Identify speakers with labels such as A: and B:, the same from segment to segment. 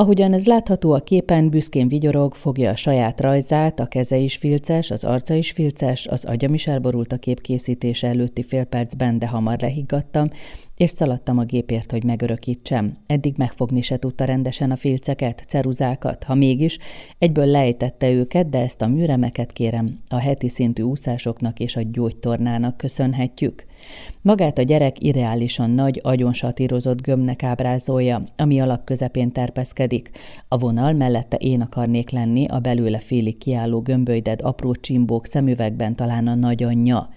A: Ahogyan ez látható a képen, büszkén vigyorog, fogja a saját rajzát, a keze is filces, az arca is filces, az agyam is elborult a kép készítése előtti fél percben, de hamar lehiggadtam, és szaladtam a gépért, hogy megörökítsem. Eddig megfogni se tudta rendesen a filceket, ceruzákat, ha mégis, egyből lejtette őket, de ezt a műremeket kérem, a heti szintű úszásoknak és a gyógytornának köszönhetjük. Magát a gyerek irreálisan nagy, agyon satírozott gömbnek ábrázolja, ami alap közepén terpeszkedik. A vonal mellette én akarnék lenni, a belőle félig kiálló gömbölyded apró csimbók szemüvegben talán a nagyanyja.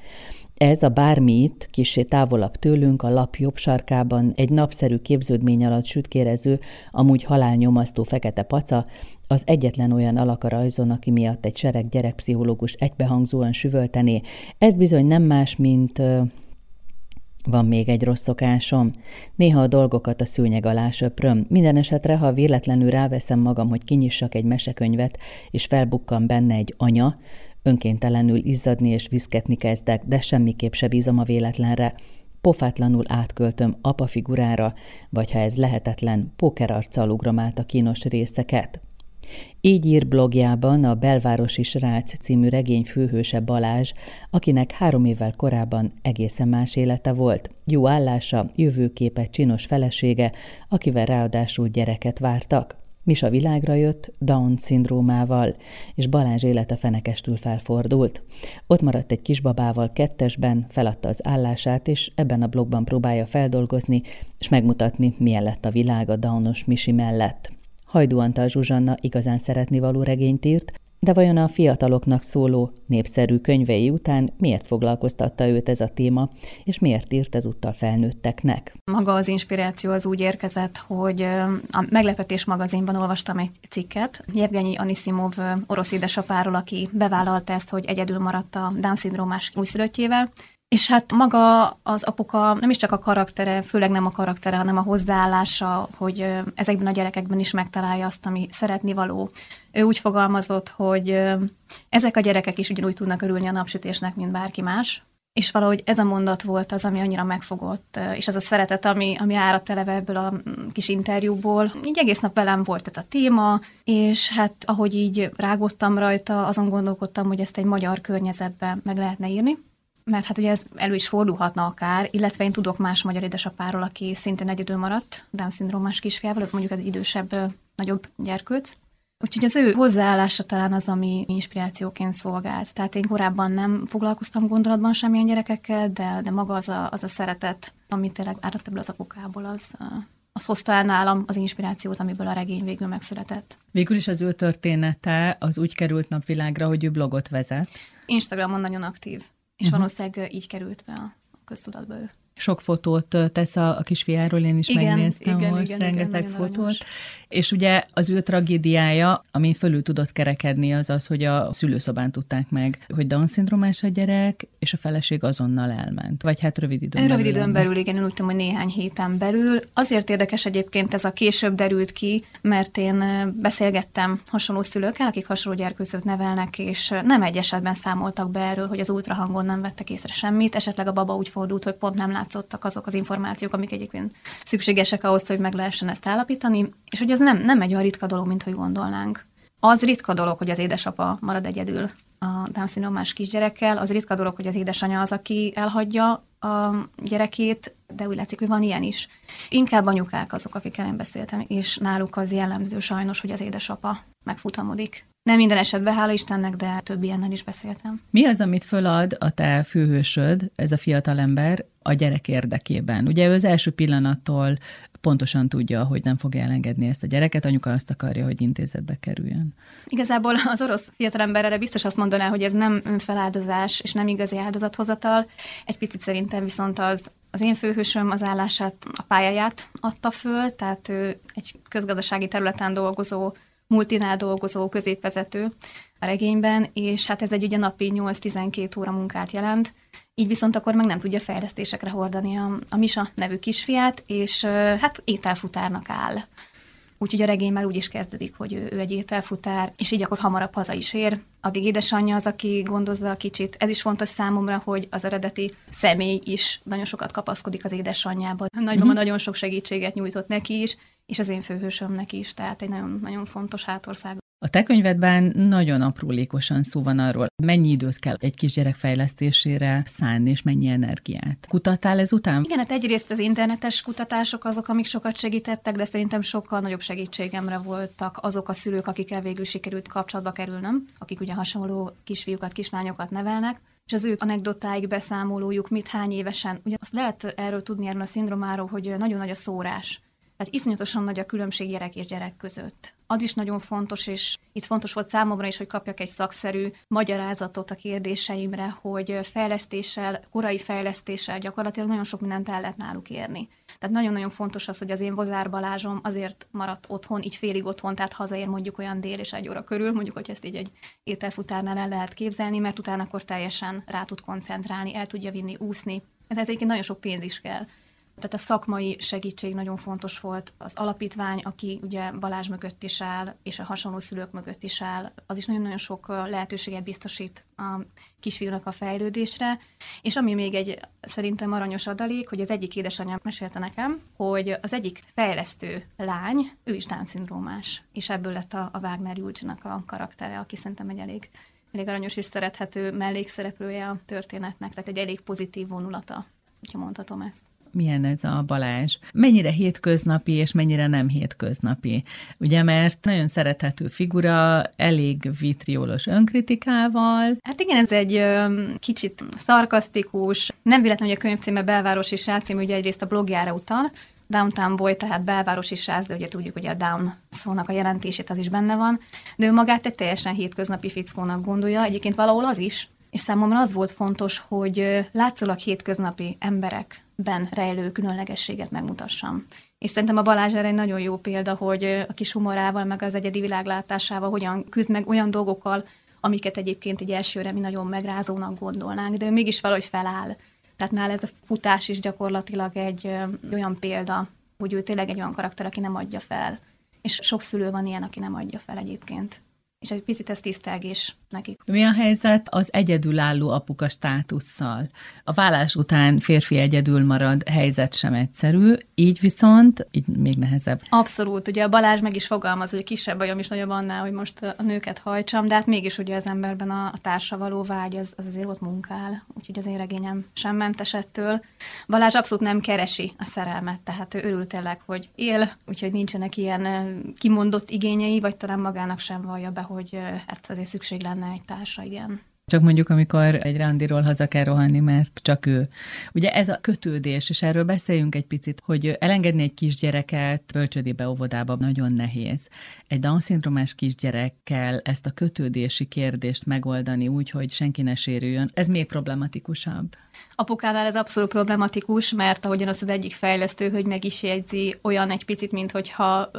A: Ez a bármit, kisé távolabb tőlünk, a lap jobb sarkában egy napszerű képződmény alatt sütkérező, amúgy halálnyomasztó fekete paca, az egyetlen olyan alak a rajzon, aki miatt egy sereg gyerekpszichológus egybehangzóan süvöltené. Ez bizony nem más, mint van még egy rossz szokásom. Néha a dolgokat a szőnyeg alá söpröm. Minden esetre, ha véletlenül ráveszem magam, hogy kinyissak egy mesekönyvet, és felbukkan benne egy anya, önkéntelenül izzadni és viszketni kezdek, de semmiképp se bízom a véletlenre. Pofátlanul átköltöm apa figurára, vagy ha ez lehetetlen, pókerarccal ugrom át a kínos részeket. Így ír blogjában a Belvárosi Srác című regény főhőse Balázs, akinek három évvel korábban egészen más élete volt. Jó állása, jövőképe, csinos felesége, akivel ráadásul gyereket vártak. Misa világra jött Down-szindrómával, és Balázs élete fenekestül felfordult. Ott maradt egy kisbabával kettesben, feladta az állását, és ebben a blogban próbálja feldolgozni, és megmutatni, milyen lett a világ a Downos Misi mellett. Hajdú Antal Zsuzsanna igazán szeretnivaló regényt írt, de vajon a fiataloknak szóló népszerű könyvei után miért foglalkoztatta őt ez a téma, és miért írt ezúttal felnőtteknek?
B: Maga az inspiráció az úgy érkezett, hogy a Meglepetés magazinban olvastam egy cikket, Jevgenyi Anisimov orosz édesapáról, aki bevállalta ezt, hogy egyedül maradt a Down-szindrómás újszülöttjével, és hát maga az apuka nem is csak a karaktere, főleg nem a karaktere, hanem a hozzáállása, hogy ezekben a gyerekekben is megtalálja azt, ami szeretni való. Ő úgy fogalmazott, hogy ezek a gyerekek is ugyanúgy tudnak örülni a napsütésnek, mint bárki más. És valahogy ez a mondat volt az, ami annyira megfogott, és az a szeretet, ami, ami áradt eleve ebből a mm, kis interjúból. Így egész nap velem volt ez a téma, és hát ahogy így rágottam rajta, azon gondolkodtam, hogy ezt egy magyar környezetben meg lehetne írni mert hát ugye ez elő is fordulhatna akár, illetve én tudok más magyar édesapáról, aki szintén egyedül maradt, Down-szindrómás kisfiával, mondjuk az idősebb, nagyobb gyerkőc. Úgyhogy az ő hozzáállása talán az, ami inspirációként szolgált. Tehát én korábban nem foglalkoztam gondolatban semmilyen gyerekekkel, de, de maga az a, az a szeretet, amit tényleg áradt ebből az apukából, az, az hozta el nálam az inspirációt, amiből a regény végül megszületett.
C: Végül is az ő története az úgy került napvilágra, hogy ő blogot vezet.
B: Instagramon nagyon aktív és uh-huh. valószínűleg így került be a köztudatba ő
C: sok fotót tesz a, a kisfiáról, én is igen, megnéztem igen, most, igen, rengeteg igen, fotót. Aranyos. És ugye az ő tragédiája, ami fölül tudott kerekedni, az az, hogy a szülőszobán tudták meg, hogy Down-szindrómás a gyerek, és a feleség azonnal elment. Vagy hát rövid időn
B: belül. Rövid időn belül, igen, úgy tudom, hogy néhány héten belül. Azért érdekes egyébként ez a később derült ki, mert én beszélgettem hasonló szülőkkel, akik hasonló gyerkőzőt nevelnek, és nem egy esetben számoltak be erről, hogy az ultrahangon nem vettek észre semmit, esetleg a baba úgy fordult, hogy pont nem látszottak azok az információk, amik egyébként szükségesek ahhoz, hogy meg lehessen ezt állapítani, és hogy ez nem, nem egy olyan ritka dolog, mint hogy gondolnánk. Az ritka dolog, hogy az édesapa marad egyedül a Down-szindrómás kisgyerekkel, az ritka dolog, hogy az édesanyja az, aki elhagyja a gyerekét, de úgy látszik, hogy van ilyen is. Inkább anyukák azok, akikkel én beszéltem, és náluk az jellemző sajnos, hogy az édesapa megfutamodik. Nem minden esetben, hála Istennek, de több ilyennel is beszéltem.
C: Mi az, amit fölad a te főhősöd, ez a fiatal ember, a gyerek érdekében? Ugye ő az első pillanattól pontosan tudja, hogy nem fogja elengedni ezt a gyereket, anyuka azt akarja, hogy intézetbe kerüljön.
B: Igazából az orosz fiatalember erre biztos azt mondaná, hogy ez nem önfeláldozás, és nem igazi áldozathozatal. Egy picit szerintem viszont az az én főhősöm az állását, a pályáját adta föl, tehát ő egy közgazdasági területen dolgozó multinál dolgozó középvezető a regényben, és hát ez egy ugye napi 8-12 óra munkát jelent, így viszont akkor meg nem tudja fejlesztésekre hordani a, a Misa nevű kisfiát, és hát ételfutárnak áll. Úgyhogy a regény már úgy is kezdődik, hogy ő, ő egy ételfutár, és így akkor hamarabb haza is ér. Addig édesanyja az, aki gondozza a kicsit. Ez is fontos számomra, hogy az eredeti személy is nagyon sokat kapaszkodik az édesanyjába. Nagymama uh-huh. nagyon sok segítséget nyújtott neki is, és az én főhősömnek is, tehát egy nagyon, nagyon fontos hátország.
A: A te könyvedben nagyon aprólékosan szó van arról, mennyi időt kell egy kisgyerek fejlesztésére szánni, és mennyi energiát. Kutattál ez után?
B: Igen, hát egyrészt az internetes kutatások azok, amik sokat segítettek, de szerintem sokkal nagyobb segítségemre voltak azok a szülők, akikkel végül sikerült kapcsolatba kerülnöm, akik ugye hasonló kisfiúkat, kislányokat nevelnek, és az ők anekdotáik, beszámolójuk, mit hány évesen. Ugye azt lehet erről tudni erről a szindromáról, hogy nagyon nagy a szórás. Tehát iszonyatosan nagy a különbség gyerek és gyerek között. Az is nagyon fontos, és itt fontos volt számomra is, hogy kapjak egy szakszerű magyarázatot a kérdéseimre, hogy fejlesztéssel, korai fejlesztéssel gyakorlatilag nagyon sok mindent el lehet náluk érni. Tehát nagyon-nagyon fontos az, hogy az én Vozár Balázsom azért maradt otthon, így félig otthon, tehát hazaér mondjuk olyan dél és egy óra körül, mondjuk, hogy ezt így egy ételfutárnál el lehet képzelni, mert utána akkor teljesen rá tud koncentrálni, el tudja vinni, úszni. Ez egyébként nagyon sok pénz is kell. Tehát a szakmai segítség nagyon fontos volt. Az alapítvány, aki ugye Balázs mögött is áll, és a hasonló szülők mögött is áll, az is nagyon-nagyon sok lehetőséget biztosít a kisfiúnak a fejlődésre. És ami még egy szerintem aranyos adalék, hogy az egyik édesanyja mesélte nekem, hogy az egyik fejlesztő lány, ő is Down-szindrómás, és ebből lett a, a Wagner Julcsnak a karaktere, aki szerintem egy elég elég aranyos és szerethető mellékszereplője a történetnek, tehát egy elég pozitív vonulata, ha mondhatom ezt
A: milyen ez a Balázs. Mennyire hétköznapi, és mennyire nem hétköznapi. Ugye, mert nagyon szerethető figura, elég vitriolos önkritikával.
B: Hát igen, ez egy ö, kicsit szarkasztikus, nem véletlenül, hogy a könyv címe Belvárosi Sácim, ugye egyrészt a blogjára utal, Downtown Boy, tehát belvárosi sáz, de ugye tudjuk, hogy a down szónak a jelentését az is benne van, de ő magát egy teljesen hétköznapi fickónak gondolja, egyébként valahol az is, és számomra az volt fontos, hogy látszólag hétköznapi emberekben rejlő különlegességet megmutassam. És szerintem a Balázs erre egy nagyon jó példa, hogy a kis humorával, meg az egyedi világlátásával hogyan küzd meg olyan dolgokkal, amiket egyébként egy elsőre mi nagyon megrázónak gondolnánk, de ő mégis valahogy feláll. Tehát nála ez a futás is gyakorlatilag egy olyan példa, hogy ő tényleg egy olyan karakter, aki nem adja fel. És sok szülő van ilyen, aki nem adja fel egyébként és egy picit ez tisztelgés nekik.
A: Mi a helyzet az egyedülálló apuka státusszal? A vállás után férfi egyedül marad, helyzet sem egyszerű, így viszont így még nehezebb.
B: Abszolút, ugye a Balázs meg is fogalmaz, hogy kisebb bajom is nagyobb annál, hogy most a nőket hajtsam, de hát mégis ugye az emberben a, a társa való vágy, az, az azért ott munkál, úgyhogy az én regényem sem mentes ettől. Balázs abszolút nem keresi a szerelmet, tehát ő örül tényleg, hogy él, úgyhogy nincsenek ilyen kimondott igényei, vagy talán magának sem vallja be, hogy hát azért szükség lenne egy társa, igen.
A: Csak mondjuk, amikor egy randiról haza kell rohanni, mert csak ő. Ugye ez a kötődés, és erről beszéljünk egy picit, hogy elengedni egy kisgyereket bölcsödébe, óvodába nagyon nehéz. Egy Down-szindromás kisgyerekkel ezt a kötődési kérdést megoldani úgy, hogy senki ne sérüljön, ez még problematikusabb.
B: Apukánál ez abszolút problematikus, mert ahogyan azt az egyik fejlesztő, hogy meg is jegyzi, olyan egy picit, mint hogyha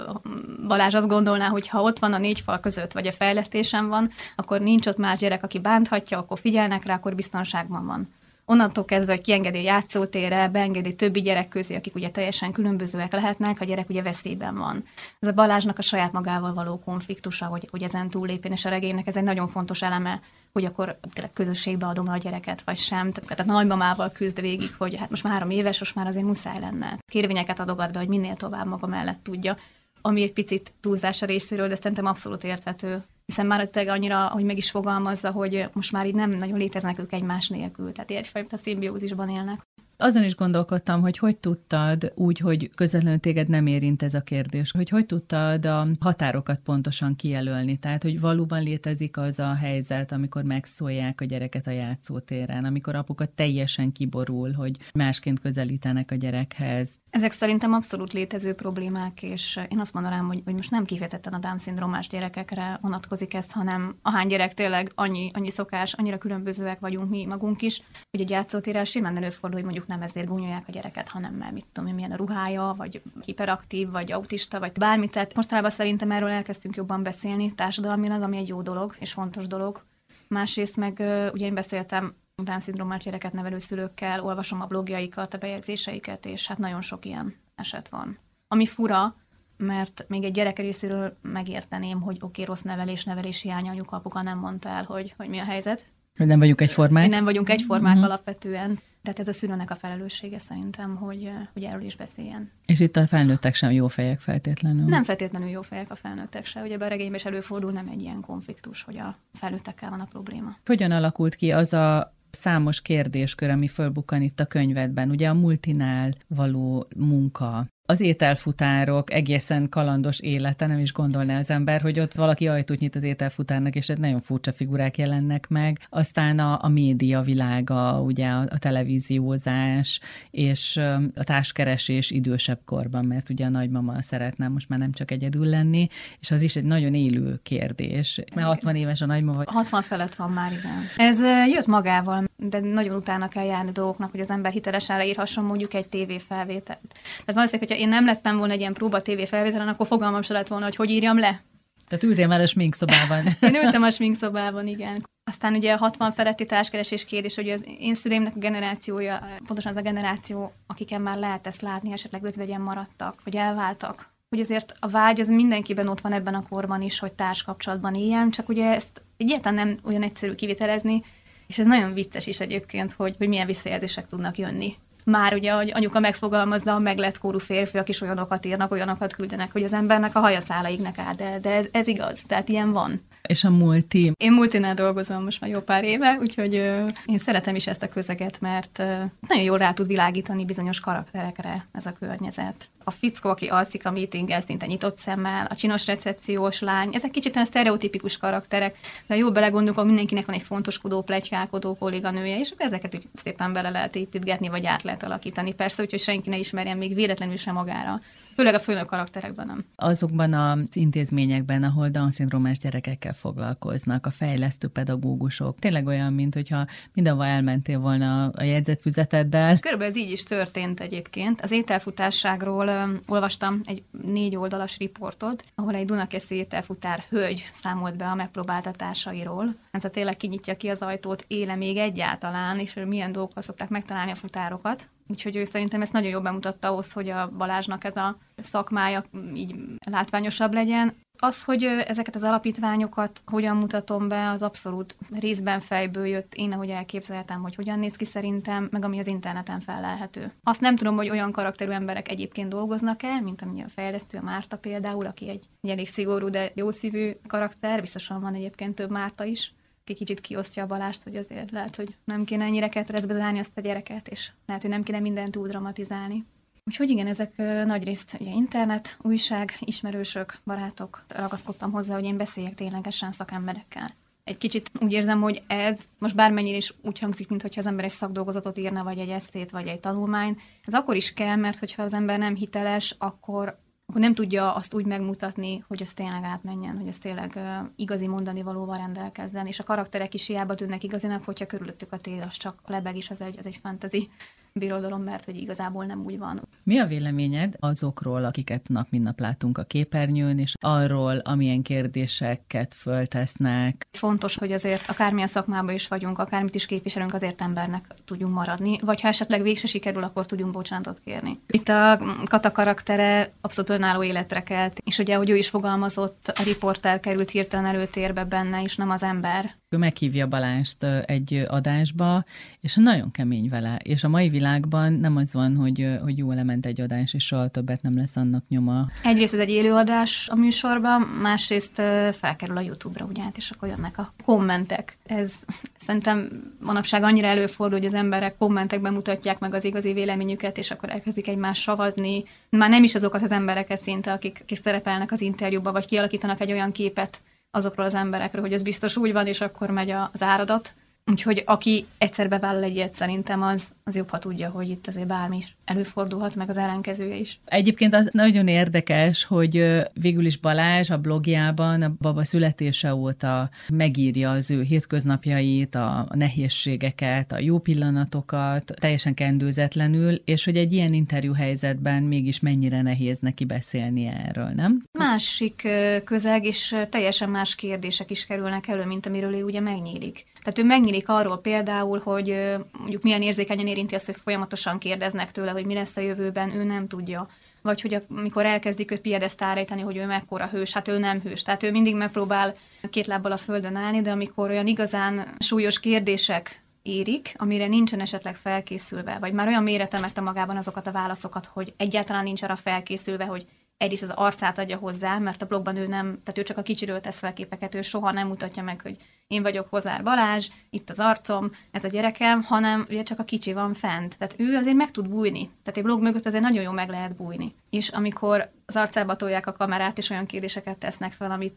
B: Balázs azt gondolná, hogy ha ott van a négy fal között, vagy a fejlesztésen van, akkor nincs ott más gyerek, aki bánthatja, akkor figyelnek rá, akkor biztonságban van. Onnantól kezdve, hogy kiengedi a játszótérre, beengedi többi gyerek közé, akik ugye teljesen különbözőek lehetnek, a gyerek ugye veszélyben van. Ez a Balázsnak a saját magával való konfliktusa, hogy, hogy ezen túlépjen, és a regénynek ez egy nagyon fontos eleme, hogy akkor közösségbe adom a gyereket, vagy sem. Tehát a nagymamával küzd végig, hogy hát most már három éves, most már azért muszáj lenne. Kérvényeket adogat be, hogy minél tovább maga mellett tudja ami egy picit túlzás a részéről, de szerintem abszolút érthető. Hiszen már tényleg annyira, hogy meg is fogalmazza, hogy most már így nem nagyon léteznek ők egymás nélkül, tehát egyfajta szimbiózisban élnek.
A: Azon is gondolkodtam, hogy hogy tudtad úgy, hogy közvetlenül téged nem érint ez a kérdés, hogy hogy tudtad a határokat pontosan kijelölni, tehát hogy valóban létezik az a helyzet, amikor megszólják a gyereket a játszótéren, amikor apuka teljesen kiborul, hogy másként közelítenek a gyerekhez.
B: Ezek szerintem abszolút létező problémák, és én azt mondanám, hogy, hogy most nem kifejezetten a Down-szindrómás gyerekekre vonatkozik ez, hanem ahány gyerek tényleg annyi, annyi szokás, annyira különbözőek vagyunk mi magunk is, hogy egy játszótéren simán előfordul, hogy mondjuk nem ezért gúnyolják a gyereket, hanem mert mit tudom én, milyen a ruhája, vagy hiperaktív, vagy autista, vagy bármit. Tehát mostanában szerintem erről elkezdtünk jobban beszélni társadalmilag, ami egy jó dolog és fontos dolog. Másrészt meg ugye én beszéltem Down-szindrómás gyereket nevelő szülőkkel, olvasom a blogjaikat, a bejegyzéseiket, és hát nagyon sok ilyen eset van. Ami fura, mert még egy gyerek részéről megérteném, hogy oké, okay, rossz nevelés, nevelés hiánya, anyuka, apuka nem mondta el, hogy, hogy mi a helyzet.
A: Hogy nem vagyunk egyformák.
B: Nem vagyunk egyformák mm-hmm. alapvetően Tehát ez a szülőnek a felelőssége szerintem, hogy, hogy erről is beszéljen.
A: És itt a felnőttek sem jó fejek feltétlenül?
B: Nem feltétlenül jó fejek a felnőttek se. Ugye a regényben is előfordul nem egy ilyen konfliktus, hogy a felnőttekkel van a probléma.
A: Hogyan alakult ki az a számos kérdéskör, ami fölbukkan itt a könyvedben. Ugye a multinál való munka, az ételfutárok egészen kalandos élete, nem is gondolná az ember, hogy ott valaki ajtót nyit az ételfutárnak, és nagyon furcsa figurák jelennek meg. Aztán a, a média világa, ugye a, a televíziózás, és a társkeresés idősebb korban, mert ugye a nagymama szeretne most már nem csak egyedül lenni, és az is egy nagyon élő kérdés. Mert 60 éves a nagymama.
B: 60 felett van már, igen. Ez jött magával, de nagyon utána kell járni dolgoknak, hogy az ember hitelesen leírhasson mondjuk egy tévéfelvételt. Tehát valószínűleg, hogyha én nem lettem volna egy ilyen próba tévé felvételen, akkor fogalmam se lett volna, hogy hogy írjam le.
A: Tehát ültél már a sminkszobában.
B: Én ültem a sminkszobában, igen. Aztán ugye a 60 feletti társkeresés kérdés, hogy az én szüleimnek a generációja, pontosan az a generáció, akiken már lehet ezt látni, esetleg özvegyen maradtak, vagy elváltak. Hogy azért a vágy az mindenkiben ott van ebben a korban is, hogy társkapcsolatban éljen, csak ugye ezt egyáltalán nem olyan egyszerű kivitelezni, és ez nagyon vicces is egyébként, hogy, hogy milyen visszajelzések tudnak jönni már ugye, hogy anyuka megfogalmazza, a meglett korú férfiak is olyanokat írnak, olyanokat küldenek, hogy az embernek a hajaszálaiknek áll, de, de ez, ez igaz, tehát ilyen van.
A: És a multi?
B: Én multinál dolgozom most már jó pár éve, úgyhogy ö, én szeretem is ezt a közeget, mert ö, nagyon jól rá tud világítani bizonyos karakterekre ez a környezet a fickó, aki alszik a meetingen szinte nyitott szemmel, a csinos recepciós lány, ezek kicsit olyan sztereotipikus karakterek, de jól belegondolunk, hogy mindenkinek van egy fontoskodó, plegykálkodó kolléganője, és ezeket úgy szépen bele lehet építgetni, vagy át lehet alakítani. Persze, úgyhogy senki ne ismerjen még véletlenül sem magára Főleg a főnök karakterekben nem.
A: Azokban az intézményekben, ahol Down-szindrómás gyerekekkel foglalkoznak, a fejlesztő pedagógusok, tényleg olyan, mint hogyha mindenhol elmentél volna a jegyzetfüzeteddel.
B: Körülbelül ez így is történt egyébként. Az ételfutásságról um, olvastam egy négy oldalas riportot, ahol egy Dunakeszi ételfutár hölgy számolt be a megpróbáltatásairól. Ez a tényleg kinyitja ki az ajtót, éle még egyáltalán, és milyen dolgokkal szokták megtalálni a futárokat. Úgyhogy ő szerintem ezt nagyon jól bemutatta ahhoz, hogy a Balázsnak ez a szakmája így látványosabb legyen. Az, hogy ezeket az alapítványokat hogyan mutatom be, az abszolút részben fejből jött én, ahogy elképzeltem, hogy hogyan néz ki szerintem, meg ami az interneten felelhető. Azt nem tudom, hogy olyan karakterű emberek egyébként dolgoznak-e, mint ami a fejlesztő, a Márta például, aki egy, egy elég szigorú, de jószívű karakter, biztosan van egyébként több Márta is, kicsit kiosztja a balást, hogy azért lehet, hogy nem kéne ennyire ketrezbe zárni azt a gyereket, és lehet, hogy nem kéne mindent túl dramatizálni. Úgyhogy igen, ezek nagyrészt ugye internet, újság, ismerősök, barátok, ragaszkodtam hozzá, hogy én beszéljek ténylegesen szakemberekkel. Egy kicsit úgy érzem, hogy ez most bármennyire is úgy hangzik, mintha az ember egy szakdolgozatot írna, vagy egy esztét, vagy egy tanulmány. Ez akkor is kell, mert hogyha az ember nem hiteles, akkor akkor nem tudja azt úgy megmutatni, hogy ez tényleg átmenjen, hogy ez tényleg igazi mondani valóval rendelkezzen, és a karakterek is hiába tűnnek igazinak, hogyha körülöttük a tér, az csak lebeg is, az egy, az egy fantasy birodalom, mert hogy igazából nem úgy van.
A: Mi a véleményed azokról, akiket nap mint nap látunk a képernyőn, és arról, amilyen kérdéseket föltesznek?
B: Fontos, hogy azért akármilyen szakmában is vagyunk, akármit is képviselünk, azért embernek tudjunk maradni, vagy ha esetleg végse sikerül, akkor tudjunk bocsánatot kérni. Itt a Kata karaktere abszolút önálló életre kelt, és ugye, hogy ő is fogalmazott, a riporter került hirtelen előtérbe benne, és nem az ember.
A: Ő meghívja Balást egy adásba, és nagyon kemény vele. És a mai világban nem az van, hogy, hogy jól lement egy adás, és soha többet nem lesz annak nyoma.
B: Egyrészt ez egy élőadás a műsorban, másrészt felkerül a YouTube-ra, ugye, és akkor jönnek a kommentek. Ez szerintem manapság annyira előfordul, hogy az emberek kommentekben mutatják meg az igazi véleményüket, és akkor elkezdik egymást savazni. Már nem is azokat az embereket szinte, akik, akik szerepelnek az interjúban, vagy kialakítanak egy olyan képet, azokról az emberekről, hogy ez biztos úgy van, és akkor megy az áradat. Úgyhogy aki egyszer bevállal egy ilyet, szerintem az, az jobb, ha tudja, hogy itt azért bármi is előfordulhat, meg az ellenkezője is.
A: Egyébként az nagyon érdekes, hogy végül is Balázs a blogjában a baba születése óta megírja az ő hétköznapjait, a nehézségeket, a jó pillanatokat, teljesen kendőzetlenül, és hogy egy ilyen interjú helyzetben mégis mennyire nehéz neki beszélni erről, nem?
B: Másik közeg, és teljesen más kérdések is kerülnek elő, mint amiről ő ugye megnyílik. Tehát ő megnyílik arról például, hogy mondjuk milyen érzékenyen érinti azt, hogy folyamatosan kérdeznek tőle, hogy mi lesz a jövőben, ő nem tudja. Vagy hogy amikor elkezdik őt piedesztára állítani, hogy ő mekkora hős, hát ő nem hős. Tehát ő mindig megpróbál két lábbal a földön állni, de amikor olyan igazán súlyos kérdések érik, amire nincsen esetleg felkészülve, vagy már olyan mélyre temette magában azokat a válaszokat, hogy egyáltalán nincs arra felkészülve, hogy egyrészt az arcát adja hozzá, mert a blogban ő nem, tehát ő csak a kicsiről tesz fel képeket, ő soha nem mutatja meg, hogy én vagyok Hozár Balázs, itt az arcom, ez a gyerekem, hanem ugye csak a kicsi van fent. Tehát ő azért meg tud bújni. Tehát egy blog mögött azért nagyon jó meg lehet bújni. És amikor az arcába tolják a kamerát, és olyan kérdéseket tesznek fel, amit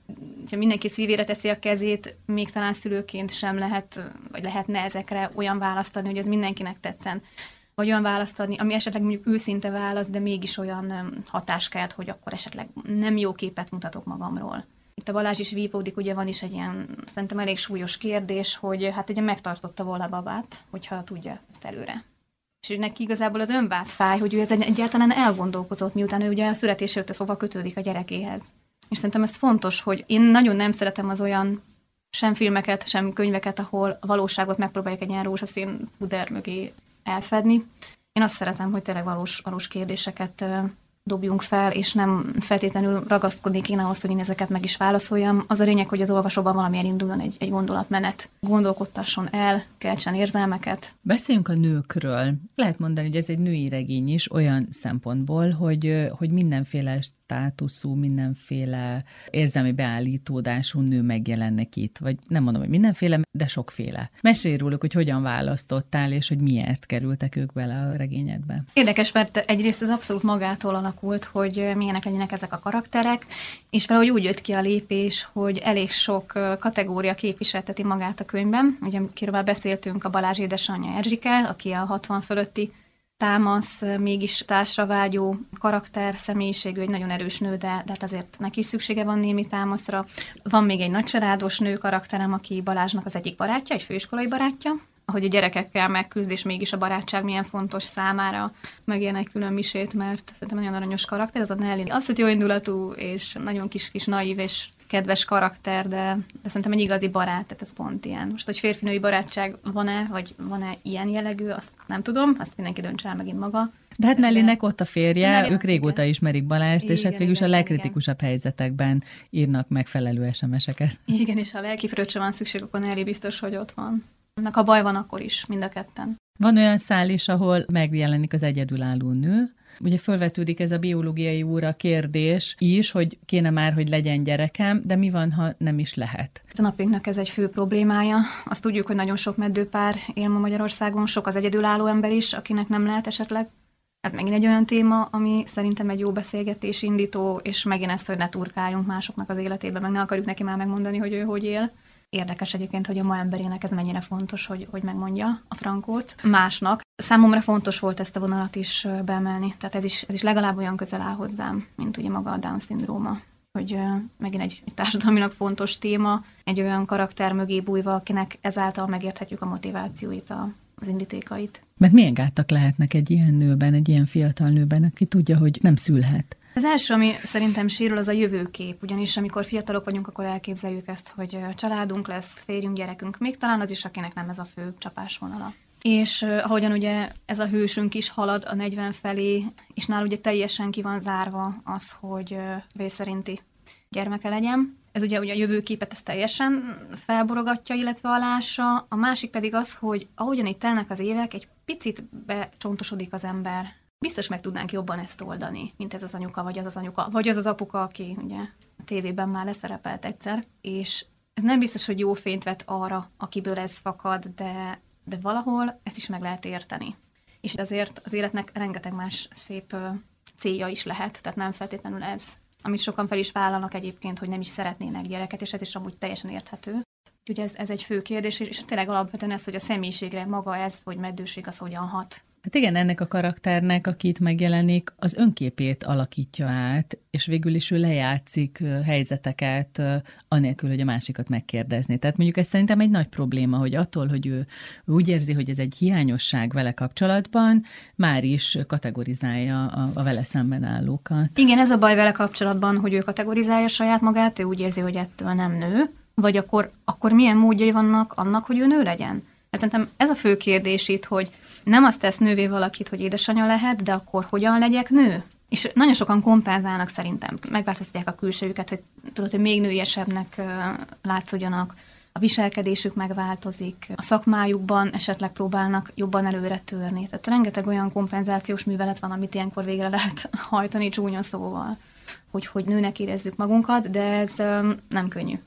B: ha mindenki szívére teszi a kezét, még talán szülőként sem lehet, vagy lehetne ezekre olyan választ adni, hogy ez mindenkinek tetszen vagy olyan választ adni, ami esetleg mondjuk őszinte válasz, de mégis olyan hatáskát, hogy akkor esetleg nem jó képet mutatok magamról. Itt a Balázs is vívódik, ugye van is egy ilyen, szerintem elég súlyos kérdés, hogy hát ugye megtartotta volna babát, hogyha tudja ezt előre. És neki igazából az önvált fáj, hogy ő ez egyáltalán elgondolkozott, miután ő ugye a születésétől fogva kötődik a gyerekéhez. És szerintem ez fontos, hogy én nagyon nem szeretem az olyan sem filmeket, sem könyveket, ahol a valóságot megpróbálják egy ilyen rózsaszín puder mögé elfedni. Én azt szeretem, hogy tényleg valós, valós kérdéseket dobjunk fel, és nem feltétlenül ragaszkodnék én ahhoz, hogy én ezeket meg is válaszoljam. Az a lényeg, hogy az olvasóban valamilyen induljon egy, egy gondolatmenet, gondolkodtasson el, keltsen érzelmeket.
A: Beszéljünk a nőkről. Lehet mondani, hogy ez egy női regény is olyan szempontból, hogy, hogy mindenféle státuszú, mindenféle érzelmi beállítódású nő megjelennek itt. Vagy nem mondom, hogy mindenféle, de sokféle. Mesélj róluk, hogy hogyan választottál, és hogy miért kerültek ők bele a regényedbe.
B: Érdekes, mert egyrészt ez abszolút magától alakult, hogy milyenek legyenek ezek a karakterek, és valahogy úgy jött ki a lépés, hogy elég sok kategória képviselteti magát a könyvben. Ugye, kiről már beszéltünk, a Balázs édesanyja Erzsike, aki a 60 fölötti támasz, mégis társra vágyó karakter, személyiségű, egy nagyon erős nő, de, de hát azért neki is szüksége van némi támaszra. Van még egy nagycsaládos nő karakterem, aki Balázsnak az egyik barátja, egy főiskolai barátja, ahogy a gyerekekkel megküzd, és mégis a barátság milyen fontos számára megélne egy külön misét, mert szerintem nagyon aranyos karakter, ez a Nelly. Az, hogy jó indulatú, és nagyon kis-kis naív, és kedves karakter, de, de szerintem egy igazi barát, tehát ez pont ilyen. Most, hogy férfinői barátság van-e, vagy van-e ilyen jellegű, azt nem tudom, azt mindenki döntse el megint maga.
A: De hát Nellynek ott a férje, Nelly, ők régóta igen. ismerik Balást, igen, és hát végül is a legkritikusabb igen. helyzetekben írnak megfelelő SMS-eket.
B: Igen, és ha lelki fröccse van szükség, akkor Nelly biztos, hogy ott van. Meg ha baj van, akkor is, mind a ketten.
A: Van olyan szál is, ahol megjelenik az egyedülálló nő, Ugye fölvetődik ez a biológiai óra kérdés is, hogy kéne már, hogy legyen gyerekem, de mi van, ha nem is lehet?
B: A napjunknak ez egy fő problémája. Azt tudjuk, hogy nagyon sok meddőpár él ma Magyarországon, sok az egyedülálló ember is, akinek nem lehet esetleg. Ez megint egy olyan téma, ami szerintem egy jó beszélgetés indító, és megint ezt, hogy ne turkáljunk másoknak az életébe, meg ne akarjuk neki már megmondani, hogy ő hogy él. Érdekes egyébként, hogy a ma emberének ez mennyire fontos, hogy, hogy megmondja a frankót másnak. Számomra fontos volt ezt a vonalat is beemelni, tehát ez is, ez is legalább olyan közel áll hozzám, mint ugye maga a Down-szindróma hogy megint egy, társadalmilag fontos téma, egy olyan karakter mögé bújva, akinek ezáltal megérthetjük a motivációit, a, az indítékait.
A: Mert milyen gátak lehetnek egy ilyen nőben, egy ilyen fiatal nőben, aki tudja, hogy nem szülhet?
B: Az első, ami szerintem sérül, az a jövőkép, ugyanis amikor fiatalok vagyunk, akkor elképzeljük ezt, hogy családunk lesz, férjünk, gyerekünk, még talán az is, akinek nem ez a fő csapásvonala. És ahogyan ugye ez a hősünk is halad a 40 felé, és nál ugye teljesen ki van zárva az, hogy vészerinti gyermeke legyen. Ez ugye, ugye a jövőképet ez teljesen felborogatja, illetve alása. A másik pedig az, hogy ahogyan itt telnek az évek, egy picit becsontosodik az ember biztos meg tudnánk jobban ezt oldani, mint ez az anyuka, vagy az az anyuka, vagy az az apuka, aki ugye a tévében már leszerepelt egyszer, és ez nem biztos, hogy jó fényt vet arra, akiből ez fakad, de, de valahol ezt is meg lehet érteni. És azért az életnek rengeteg más szép célja is lehet, tehát nem feltétlenül ez, amit sokan fel is vállalnak egyébként, hogy nem is szeretnének gyereket, és ez is amúgy teljesen érthető. Úgyhogy ez, ez egy fő kérdés, és tényleg alapvetően ez, hogy a személyiségre maga ez, hogy meddőség az hogyan hat.
A: Hát igen, ennek a karakternek, aki itt megjelenik, az önképét alakítja át, és végül is ő lejátszik helyzeteket, anélkül, hogy a másikat megkérdezni. Tehát mondjuk ez szerintem egy nagy probléma, hogy attól, hogy ő úgy érzi, hogy ez egy hiányosság vele kapcsolatban, már is kategorizálja a, a vele szemben állókat.
B: Igen, ez a baj vele kapcsolatban, hogy ő kategorizálja saját magát, ő úgy érzi, hogy ettől nem nő, vagy akkor, akkor milyen módjai vannak annak, hogy ő nő legyen? Hát szerintem ez a fő kérdés itt, hogy nem azt tesz nővé valakit, hogy édesanyja lehet, de akkor hogyan legyek nő? És nagyon sokan kompenzálnak szerintem, megváltoztatják a külsőjüket, hogy tudod, hogy még nőiesebbnek látszódjanak, a viselkedésük megváltozik, a szakmájukban esetleg próbálnak jobban előre törni. Tehát rengeteg olyan kompenzációs művelet van, amit ilyenkor végre lehet hajtani csúnya szóval, hogy, hogy nőnek érezzük magunkat, de ez nem könnyű.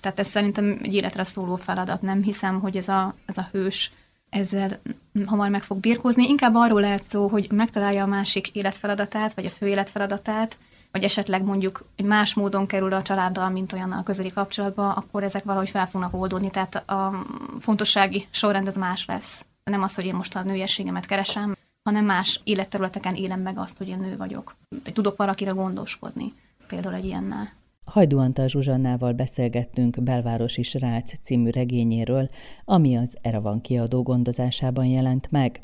B: Tehát ez szerintem egy életre szóló feladat. Nem hiszem, hogy ez a, ez a hős ezzel hamar meg fog birkózni. Inkább arról lehet szó, hogy megtalálja a másik életfeladatát, vagy a fő életfeladatát, vagy esetleg mondjuk egy más módon kerül a családdal, mint olyan a közeli kapcsolatba, akkor ezek valahogy fel fognak oldódni. Tehát a fontossági sorrend ez más lesz. Nem az, hogy én most a nőiességemet keresem, hanem más életterületeken élem meg azt, hogy én nő vagyok. Tudok valakire gondoskodni, például egy ilyennel.
D: Hajdú Antal Zsuzsannával beszélgettünk Belvárosi Srác című regényéről, ami az Eravan kiadó gondozásában jelent meg.